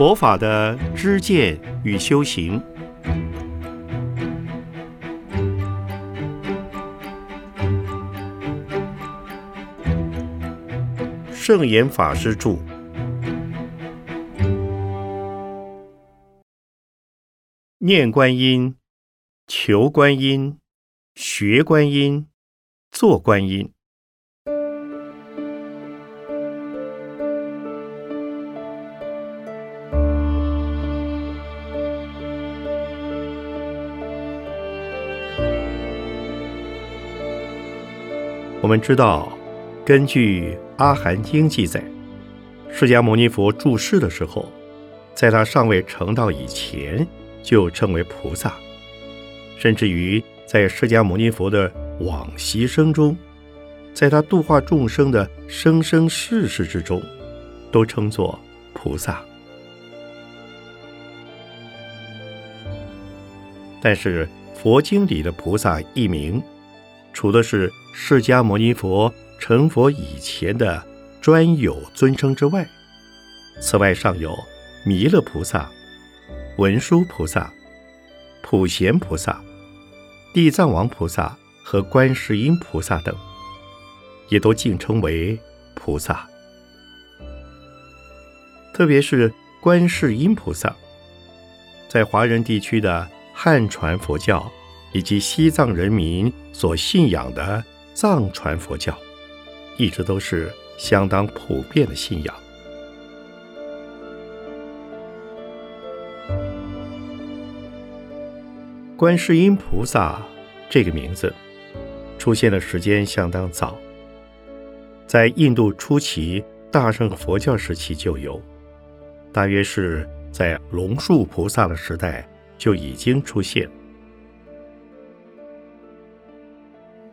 佛法的知见与修行。圣严法师著。念观音，求观音，学观音，做观音。我们知道，根据《阿含经》记载，释迦牟尼佛住世的时候，在他尚未成道以前，就称为菩萨，甚至于在释迦牟尼佛的往昔生中，在他度化众生的生生世世之中，都称作菩萨。但是佛经里的菩萨一名。除的是释迦牟尼佛成佛以前的专有尊称之外，此外尚有弥勒菩萨、文殊菩萨、普贤菩萨、地藏王菩萨和观世音菩萨等，也都敬称为菩萨。特别是观世音菩萨，在华人地区的汉传佛教。以及西藏人民所信仰的藏传佛教，一直都是相当普遍的信仰。观世音菩萨这个名字出现的时间相当早，在印度初期大乘佛教时期就有，大约是在龙树菩萨的时代就已经出现。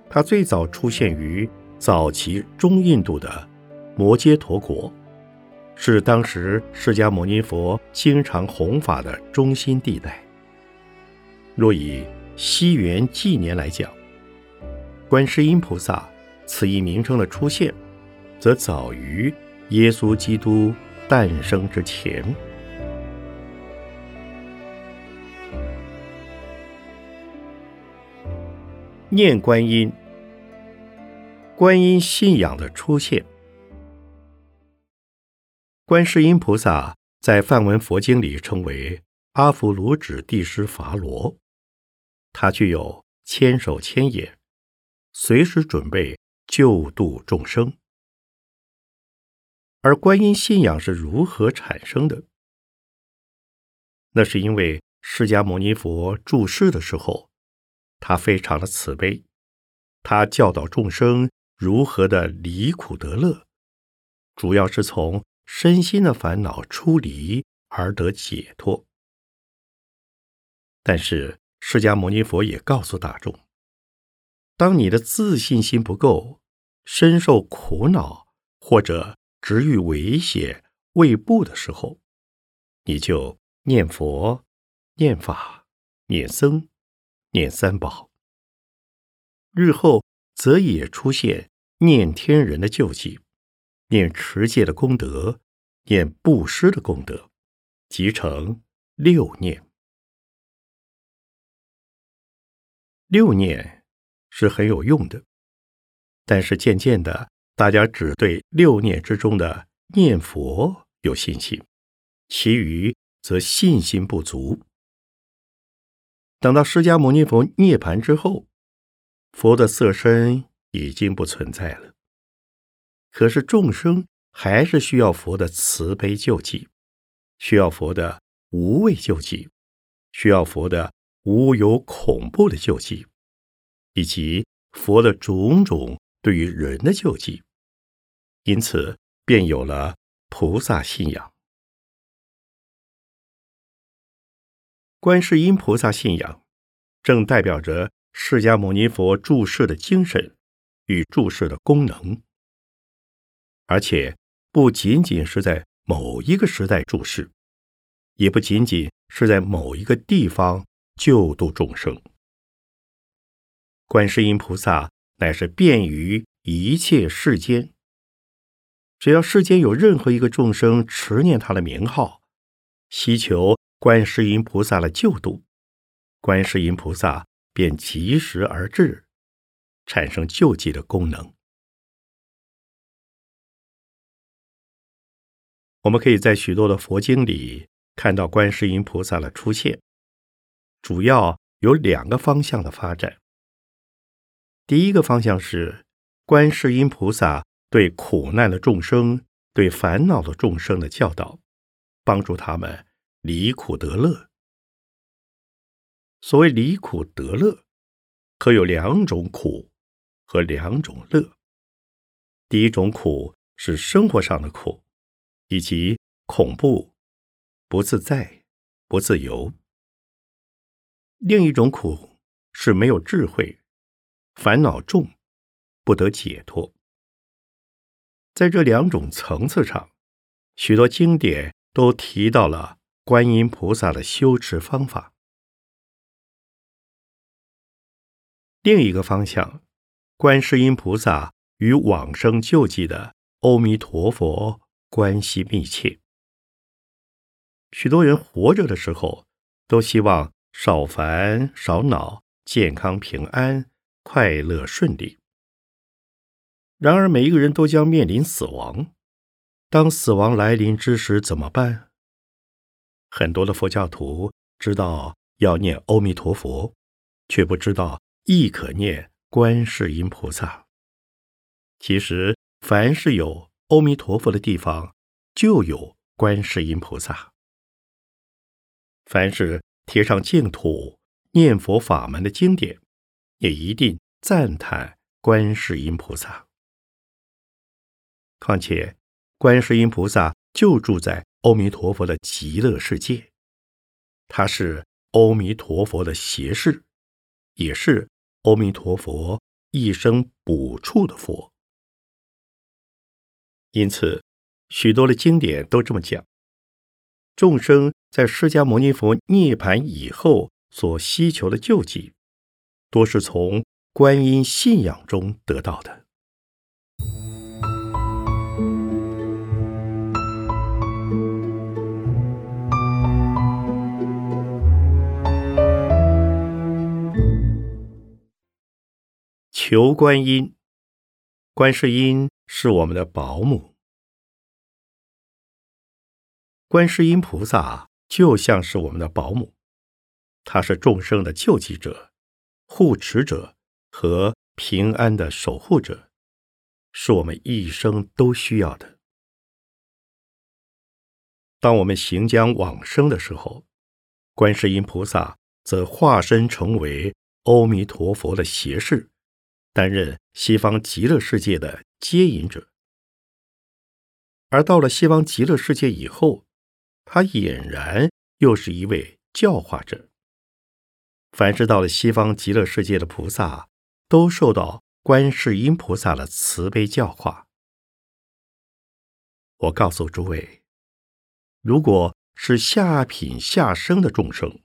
它最早出现于早期中印度的摩揭陀国，是当时释迦牟尼佛经常弘法的中心地带。若以西元纪年来讲，观世音菩萨此一名称的出现，则早于耶稣基督诞生之前。念观音，观音信仰的出现。观世音菩萨在梵文佛经里称为阿佛卢指帝师伐罗，他具有千手千眼，随时准备救度众生。而观音信仰是如何产生的？那是因为释迦牟尼佛住世的时候。他非常的慈悲，他教导众生如何的离苦得乐，主要是从身心的烦恼出离而得解脱。但是释迦牟尼佛也告诉大众：，当你的自信心不够，深受苦恼或者直遇危险未布的时候，你就念佛、念法、念僧。念三宝，日后则也出现念天人的救济，念持戒的功德，念布施的功德，集成六念。六念是很有用的，但是渐渐的，大家只对六念之中的念佛有信心，其余则信心不足。等到释迦牟尼佛涅盘之后，佛的色身已经不存在了。可是众生还是需要佛的慈悲救济，需要佛的无畏救济，需要佛的无有恐怖的救济，以及佛的种种对于人的救济。因此，便有了菩萨信仰。观世音菩萨信仰，正代表着释迦牟尼佛注释的精神与注释的功能，而且不仅仅是在某一个时代注释，也不仅仅是在某一个地方救度众生。观世音菩萨乃是便于一切世间，只要世间有任何一个众生持念他的名号，希求观世音菩萨的救度，观世音菩萨便及时而至，产生救济的功能。我们可以在许多的佛经里看到观世音菩萨的出现，主要有两个方向的发展。第一个方向是观世音菩萨对苦难的众生、对烦恼的众生的教导，帮助他们离苦得乐。所谓离苦得乐，可有两种苦和两种乐。第一种苦是生活上的苦。以及恐怖、不自在、不自由。另一种苦是没有智慧、烦恼重、不得解脱。在这两种层次上，许多经典都提到了观音菩萨的修持方法。另一个方向，观世音菩萨与往生救济的阿弥陀佛。关系密切。许多人活着的时候都希望少烦少恼、健康平安、快乐顺利。然而，每一个人都将面临死亡。当死亡来临之时，怎么办？很多的佛教徒知道要念阿弥陀佛，却不知道亦可念观世音菩萨。其实，凡是有。阿弥陀佛的地方就有观世音菩萨。凡是贴上净土念佛法门的经典，也一定赞叹观世音菩萨。况且，观世音菩萨就住在阿弥陀佛的极乐世界，他是阿弥陀佛的胁侍，也是阿弥陀佛一生补处的佛。因此，许多的经典都这么讲：众生在释迦牟尼佛涅盘以后所希求的救济，多是从观音信仰中得到的。求观音，观世音。是我们的保姆，观世音菩萨就像是我们的保姆，他是众生的救济者、护持者和平安的守护者，是我们一生都需要的。当我们行将往生的时候，观世音菩萨则化身成为阿弥陀佛的胁侍，担任西方极乐世界的。接引者，而到了西方极乐世界以后，他俨然又是一位教化者。凡是到了西方极乐世界的菩萨，都受到观世音菩萨的慈悲教化。我告诉诸位，如果是下品下生的众生，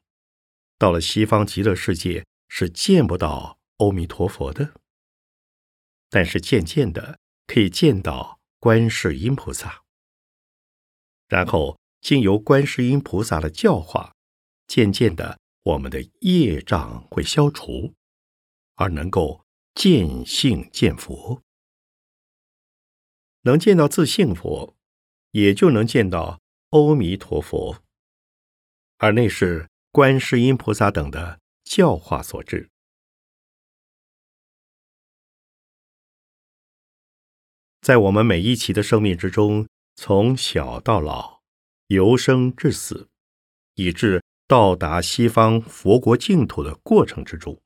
到了西方极乐世界是见不到阿弥陀佛的，但是渐渐的。可以见到观世音菩萨，然后经由观世音菩萨的教化，渐渐的，我们的业障会消除，而能够见性见佛。能见到自性佛，也就能见到阿弥陀佛，而那是观世音菩萨等的教化所致。在我们每一期的生命之中，从小到老，由生至死，以致到达西方佛国净土的过程之中，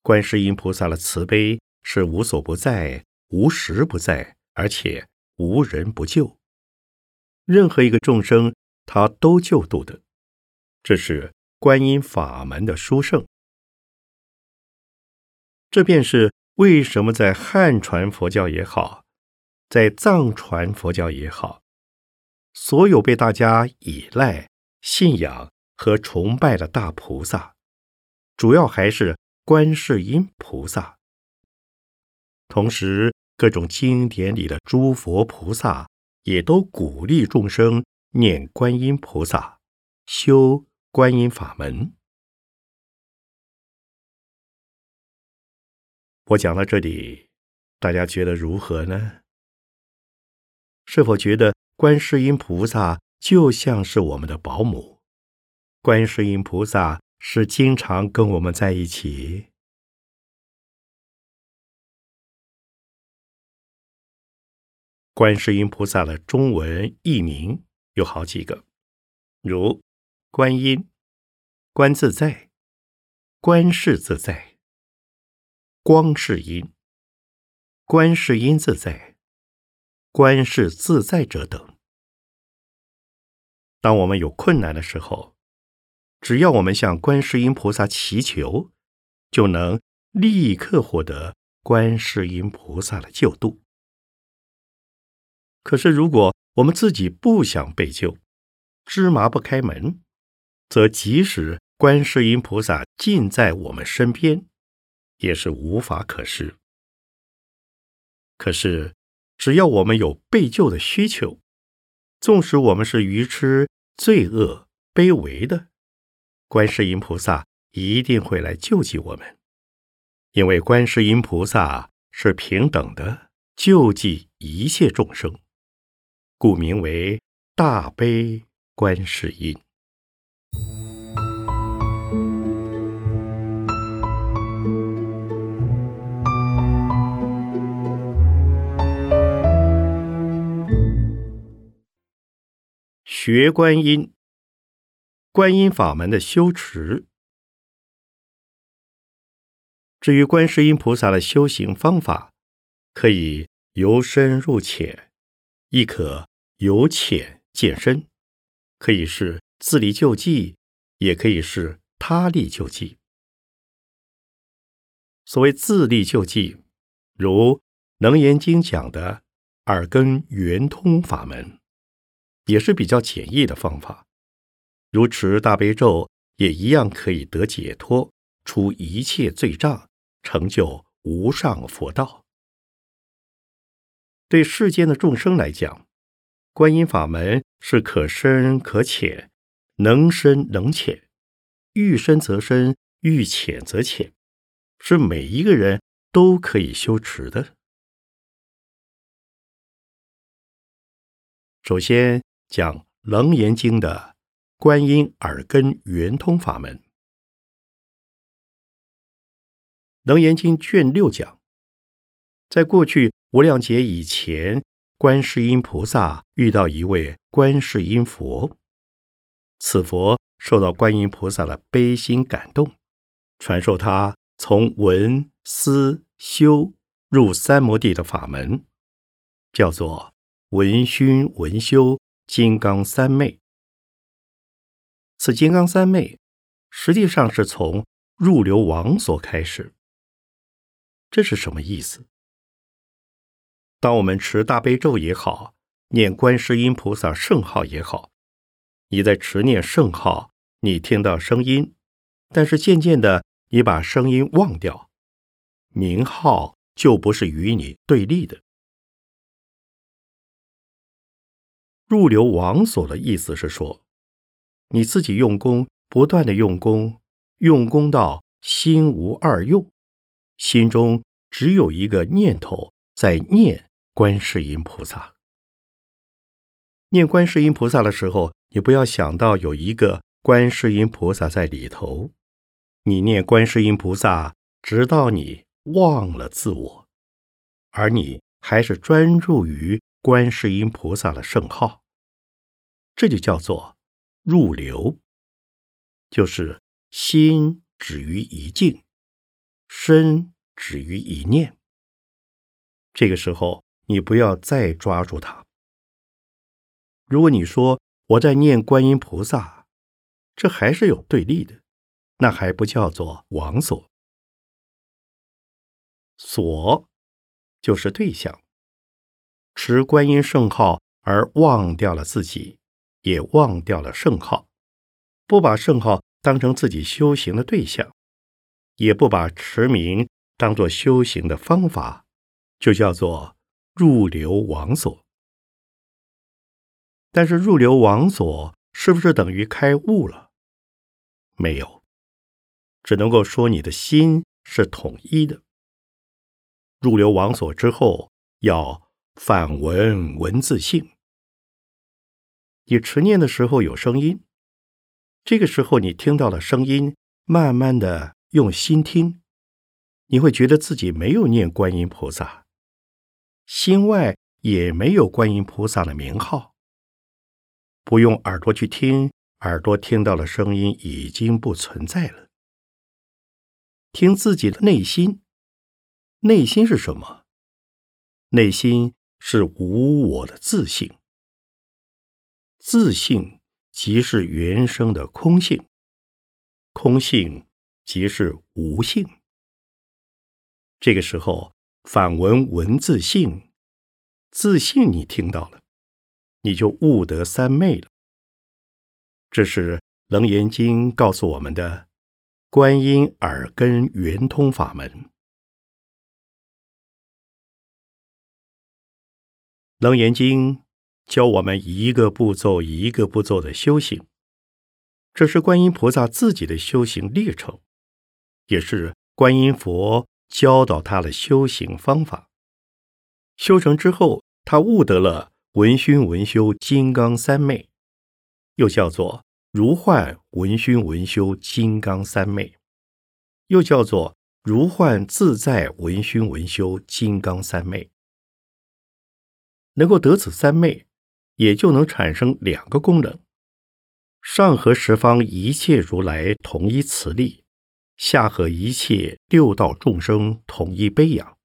观世音菩萨的慈悲是无所不在、无时不在，而且无人不救。任何一个众生，他都救度的。这是观音法门的殊胜。这便是为什么在汉传佛教也好。在藏传佛教也好，所有被大家依赖、信仰和崇拜的大菩萨，主要还是观世音菩萨。同时，各种经典里的诸佛菩萨也都鼓励众生念观音菩萨，修观音法门。我讲到这里，大家觉得如何呢？是否觉得观世音菩萨就像是我们的保姆？观世音菩萨是经常跟我们在一起。观世音菩萨的中文译名有好几个，如观音、观自在、观世自在、光世音、观世音自在、观世自在者等。当我们有困难的时候，只要我们向观世音菩萨祈求，就能立刻获得观世音菩萨的救度。可是，如果我们自己不想被救，芝麻不开门，则即使观世音菩萨近在我们身边，也是无法可施。可是，只要我们有被救的需求，纵使我们是愚痴、罪恶、卑微的，观世音菩萨一定会来救济我们，因为观世音菩萨是平等的，救济一切众生。故名为大悲观世音。学观音，观音法门的修持。至于观世音菩萨的修行方法，可以由深入浅，亦可。由浅见深，可以是自力救济，也可以是他力救济。所谓自力救济，如《楞严经》讲的耳根圆通法门，也是比较简易的方法。如持大悲咒，也一样可以得解脱，除一切罪障，成就无上佛道。对世间的众生来讲，观音法门是可深可浅，能深能浅，欲深则深，欲浅则浅，是每一个人都可以修持的。首先讲《楞严经》的观音耳根圆通法门，《楞严经》卷六讲，在过去无量劫以前。观世音菩萨遇到一位观世音佛，此佛受到观音菩萨的悲心感动，传授他从闻思修入三摩地的法门，叫做闻熏闻修金刚三昧。此金刚三昧实际上是从入流王所开始，这是什么意思？当我们持大悲咒也好，念观世音菩萨圣号也好，你在持念圣号，你听到声音，但是渐渐的你把声音忘掉，名号就不是与你对立的。入流王所的意思是说，你自己用功，不断的用功，用功到心无二用，心中只有一个念头在念。观世音菩萨，念观世音菩萨的时候，你不要想到有一个观世音菩萨在里头。你念观世音菩萨，直到你忘了自我，而你还是专注于观世音菩萨的圣号，这就叫做入流，就是心止于一境，身止于一念。这个时候。你不要再抓住它。如果你说我在念观音菩萨，这还是有对立的，那还不叫做王所。所就是对象，持观音圣号而忘掉了自己，也忘掉了圣号，不把圣号当成自己修行的对象，也不把持名当做修行的方法，就叫做。入流王所，但是入流王所是不是等于开悟了？没有，只能够说你的心是统一的。入流王所之后，要反闻文字性。你持念的时候有声音，这个时候你听到了声音，慢慢的用心听，你会觉得自己没有念观音菩萨，心外也没有观音菩萨的名号。不用耳朵去听，耳朵听到的声音已经不存在了。听自己的内心，内心是什么？内心是无我的自性，自性即是原生的空性，空性即是无性。这个时候，反闻文字性，自性你听到了。你就悟得三昧了。这是《楞严经》告诉我们的观音耳根圆通法门。《楞严经》教我们一个步骤一个步骤的修行，这是观音菩萨自己的修行历程，也是观音佛教导他的修行方法。修成之后，他悟得了。闻熏闻修金刚三昧，又叫做如幻闻熏闻修金刚三昧，又叫做如幻自在闻熏闻修金刚三昧。能够得此三昧，也就能产生两个功能：上合十方一切如来同一慈力，下合一切六道众生统一悲仰。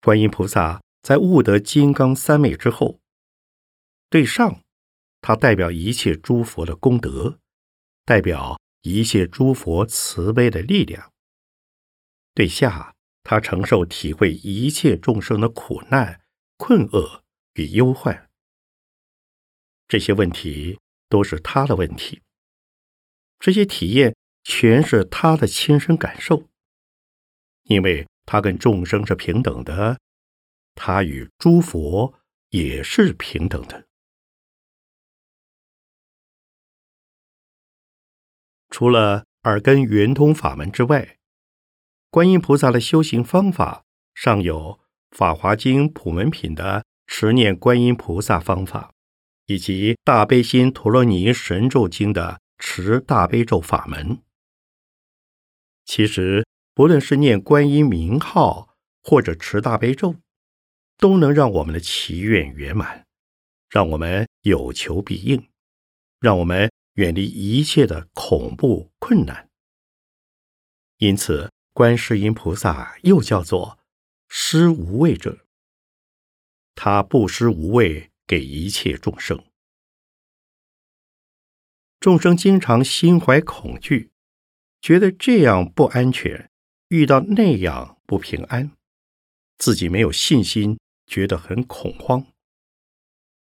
观音菩萨。在悟得金刚三昧之后，对上，它代表一切诸佛的功德，代表一切诸佛慈悲的力量；对下，他承受体会一切众生的苦难、困厄与忧患。这些问题都是他的问题，这些体验全是他的亲身感受，因为他跟众生是平等的。他与诸佛也是平等的。除了耳根圆通法门之外，观音菩萨的修行方法尚有《法华经·普门品》的持念观音菩萨方法，以及《大悲心陀罗尼神咒经》的持大悲咒法门。其实，不论是念观音名号，或者持大悲咒，都能让我们的祈愿圆满，让我们有求必应，让我们远离一切的恐怖困难。因此，观世音菩萨又叫做施无畏者，他不施无畏给一切众生。众生经常心怀恐惧，觉得这样不安全，遇到那样不平安，自己没有信心。觉得很恐慌，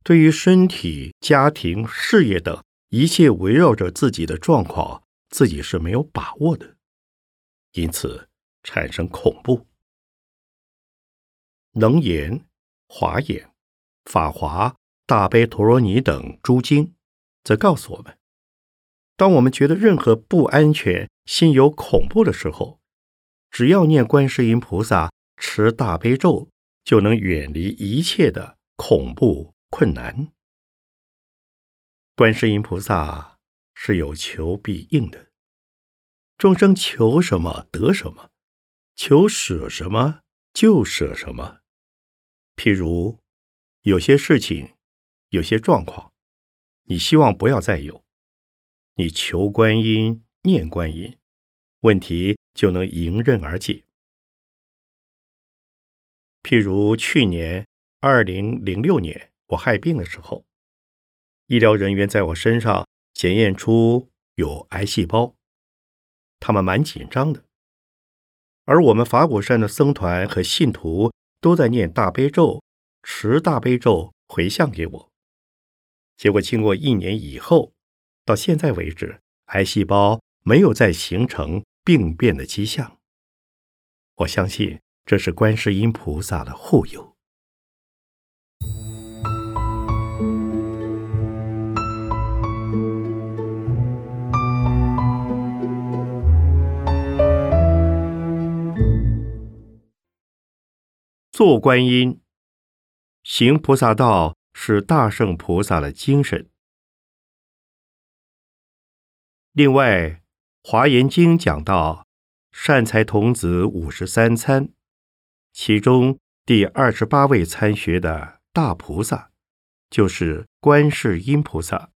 对于身体、家庭、事业等一切围绕着自己的状况，自己是没有把握的，因此产生恐怖。能言、华言、法华、大悲陀罗尼等诸经，则告诉我们：当我们觉得任何不安全、心有恐怖的时候，只要念观世音菩萨，持大悲咒。就能远离一切的恐怖困难。观世音菩萨是有求必应的，众生求什么得什么，求舍什么就舍什么。譬如有些事情、有些状况，你希望不要再有，你求观音、念观音，问题就能迎刃而解。譬如去年二零零六年我害病的时候，医疗人员在我身上检验出有癌细胞，他们蛮紧张的。而我们法鼓山的僧团和信徒都在念大悲咒，持大悲咒回向给我，结果经过一年以后，到现在为止，癌细胞没有再形成病变的迹象，我相信这是观世音菩萨的护佑。做观音。行菩萨道是大圣菩萨的精神。另外，《华严经》讲到善财童子五十三参，其中第二十八位参学的大菩萨，就是观世音菩萨。《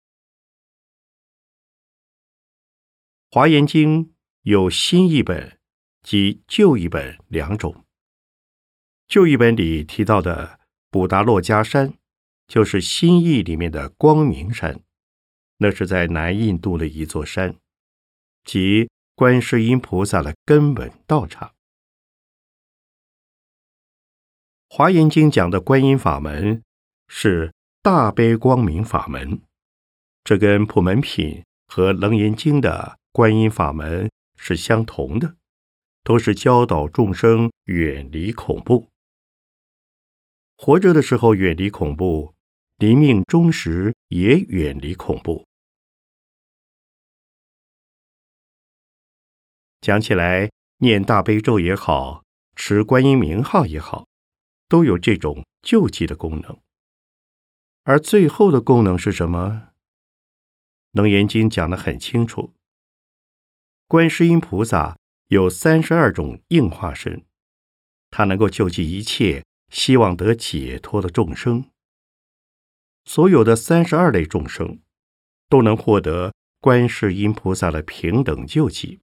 华严经》有新译本及旧译本两种。旧译本里提到的布达洛加山，就是新译里面的光明山。那是在南印度的一座山，即观世音菩萨的根本道场。华严经讲的观音法门是大悲光明法门，这跟普门品和楞严经的观音法门是相同的，都是教导众生远离恐怖。活着的时候远离恐怖，临命终时也远离恐怖。讲起来，念大悲咒也好，持观音名号也好，都有这种救济的功能。而最后的功能是什么？楞严经讲得很清楚，观世音菩萨有三十二种应化身，他能够救济一切希望得解脱的众生。所有的三十二类众生，都能获得观世音菩萨的平等救济。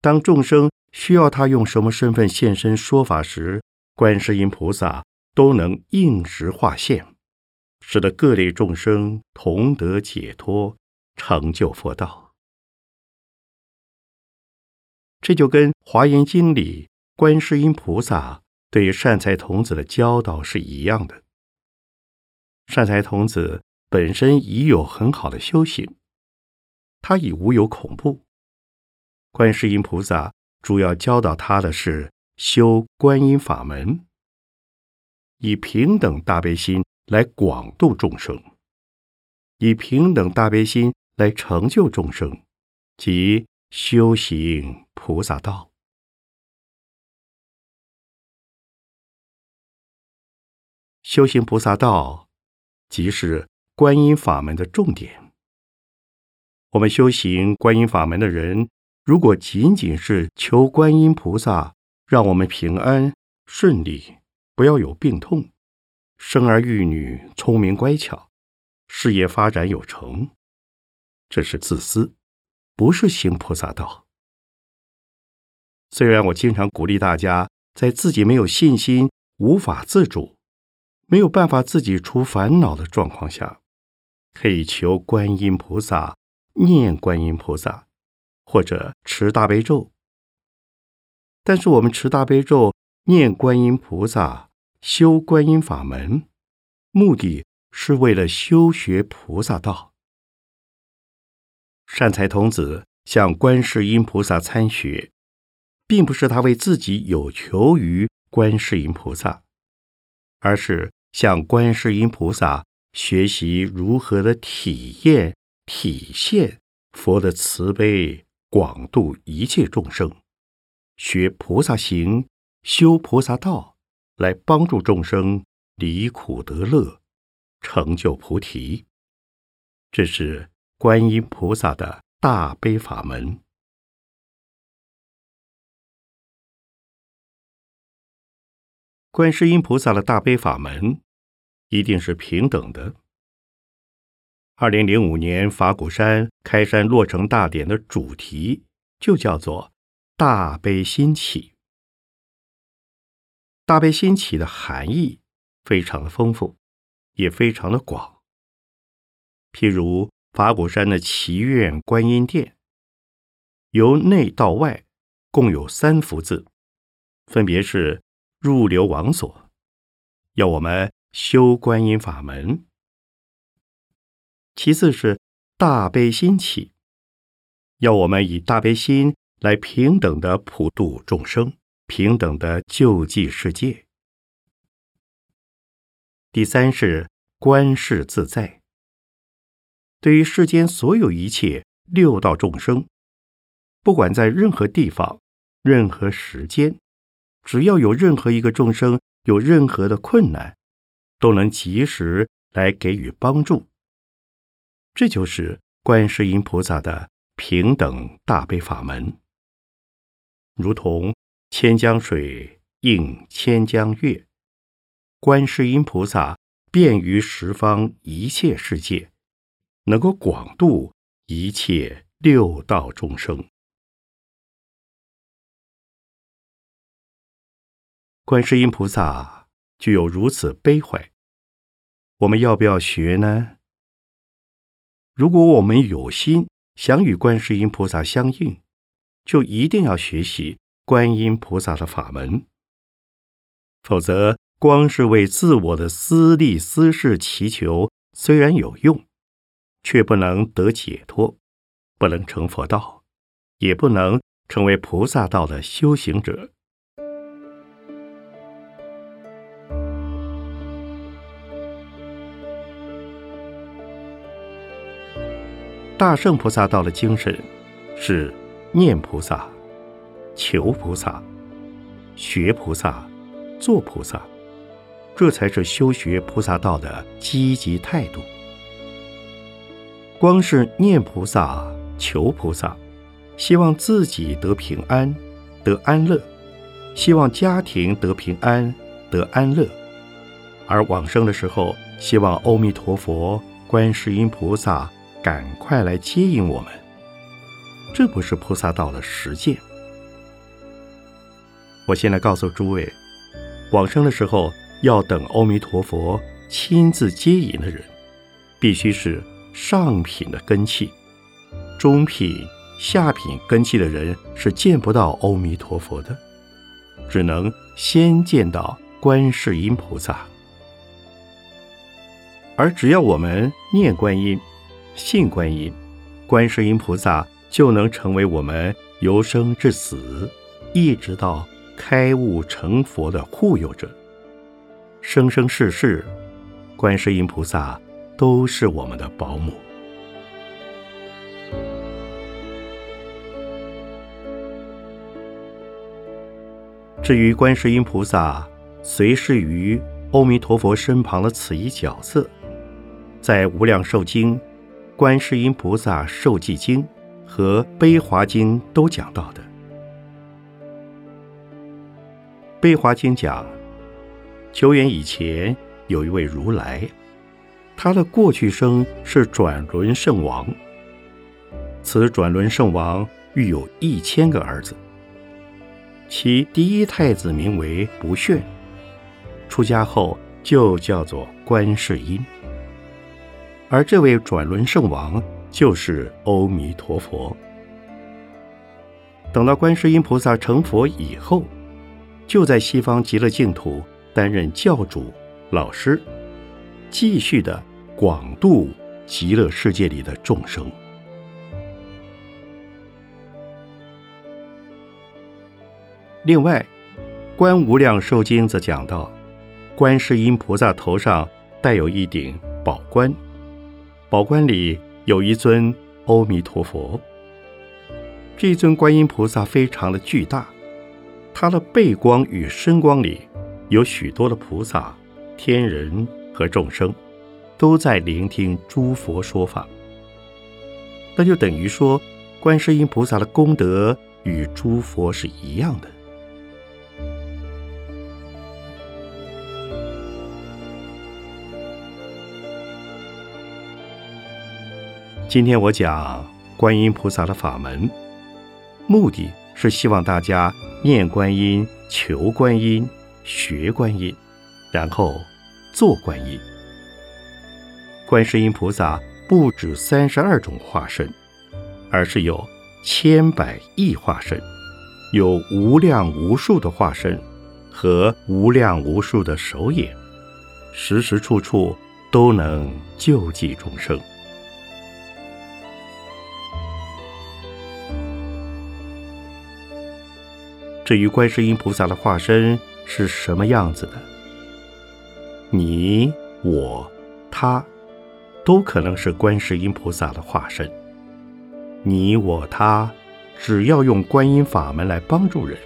当众生需要他用什么身份现身说法时，观世音菩萨都能应时化现，使得各类众生同得解脱，成就佛道。这就跟《华严经》里观世音菩萨对于善财童子的教导是一样的。善财童子本身已有很好的修行，他已无有恐怖。观世音菩萨主要教导他的是修观音法门，以平等大悲心来广度众生，以平等大悲心来成就众生，即修行菩萨道。修行菩萨道，即是观音法门的重点。我们修行观音法门的人。如果仅仅是求观音菩萨让我们平安顺利，不要有病痛，生儿育女聪明乖巧，事业发展有成，这是自私，不是行菩萨道。虽然我经常鼓励大家，在自己没有信心、无法自主、没有办法自己除烦恼的状况下，可以求观音菩萨，念观音菩萨。或者持大悲咒，但是我们持大悲咒、念观音菩萨、修观音法门，目的是为了修学菩萨道。善财童子向观世音菩萨参学，并不是他为自己有求于观世音菩萨，而是向观世音菩萨学习如何的体验、体现佛的慈悲。广度一切众生，学菩萨行，修菩萨道，来帮助众生离苦得乐，成就菩提。这是观音菩萨的大悲法门。观世音菩萨的大悲法门，一定是平等的。二零零五年法鼓山开山落成大典的主题就叫做“大悲心起”。大悲心起的含义非常的丰富，也非常的广。譬如法鼓山的祈愿观音殿，由内到外共有三幅字，分别是入流王所，要我们修观音法门。其次是大悲心起，要我们以大悲心来平等的普度众生，平等的救济世界。第三是观世自在，对于世间所有一切六道众生，不管在任何地方、任何时间，只要有任何一个众生有任何的困难，都能及时来给予帮助。这就是观世音菩萨的平等大悲法门，如同千江水映千江月，观世音菩萨便于十方一切世界，能够广度一切六道众生。观世音菩萨具有如此悲怀，我们要不要学呢？如果我们有心想与观世音菩萨相应，就一定要学习观音菩萨的法门。否则，光是为自我的私利私事祈求，虽然有用，却不能得解脱，不能成佛道，也不能成为菩萨道的修行者。大圣菩萨道的精神是念菩萨、求菩萨、学菩萨、做菩萨，这才是修学菩萨道的积极态度。光是念菩萨、求菩萨，希望自己得平安、得安乐，希望家庭得平安、得安乐，而往生的时候，希望阿弥陀佛、观世音菩萨。赶快来接引我们，这不是菩萨道的实践。我现在告诉诸位，往生的时候要等阿弥陀佛亲自接引的人，必须是上品的根器，中品、下品根器的人是见不到阿弥陀佛的，只能先见到观世音菩萨。而只要我们念观音。信观音，观世音菩萨就能成为我们由生至死，一直到开悟成佛的护佑者。生生世世，观世音菩萨都是我们的保姆。至于观世音菩萨随侍于阿弥陀佛身旁的此一角色，在《无量寿经》。观世音菩萨受记经和悲华经都讲到的。悲华经讲，久远以前有一位如来，他的过去生是转轮圣王。此转轮圣王育有一千个儿子，其第一太子名为不炫，出家后就叫做观世音。而这位转轮圣王就是阿弥陀佛。等到观世音菩萨成佛以后，就在西方极乐净土担任教主、老师，继续的广度极乐世界里的众生。另外，《观无量寿经》则讲到，观世音菩萨头上戴有一顶宝冠。宝冠里有一尊阿弥陀佛，这尊观音菩萨非常的巨大，它的背光与身光里有许多的菩萨、天人和众生，都在聆听诸佛说法。那就等于说，观世音菩萨的功德与诸佛是一样的。今天我讲观音菩萨的法门，目的是希望大家念观音、求观音、学观音，然后做观音。观世音菩萨不止三十二种化身，而是有千百亿化身，有无量无数的化身和无量无数的手眼，时时处处都能救济众生。至于观世音菩萨的化身是什么样子的，你、我、他，都可能是观世音菩萨的化身。你、我、他，只要用观音法门来帮助人，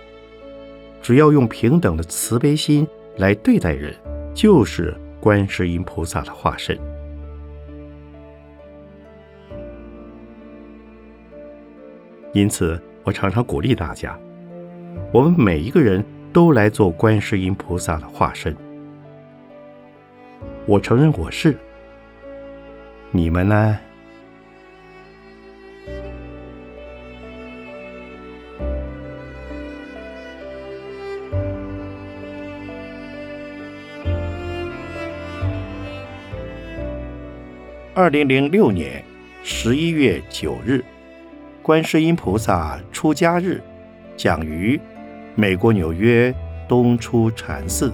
只要用平等的慈悲心来对待人，就是观世音菩萨的化身。因此，我常常鼓励大家，我们每一个人都来做观世音菩萨的化身。我承认我是，你们呢？二零零六年十一月九日，观世音菩萨出家日，讲于美国纽约东出禅寺。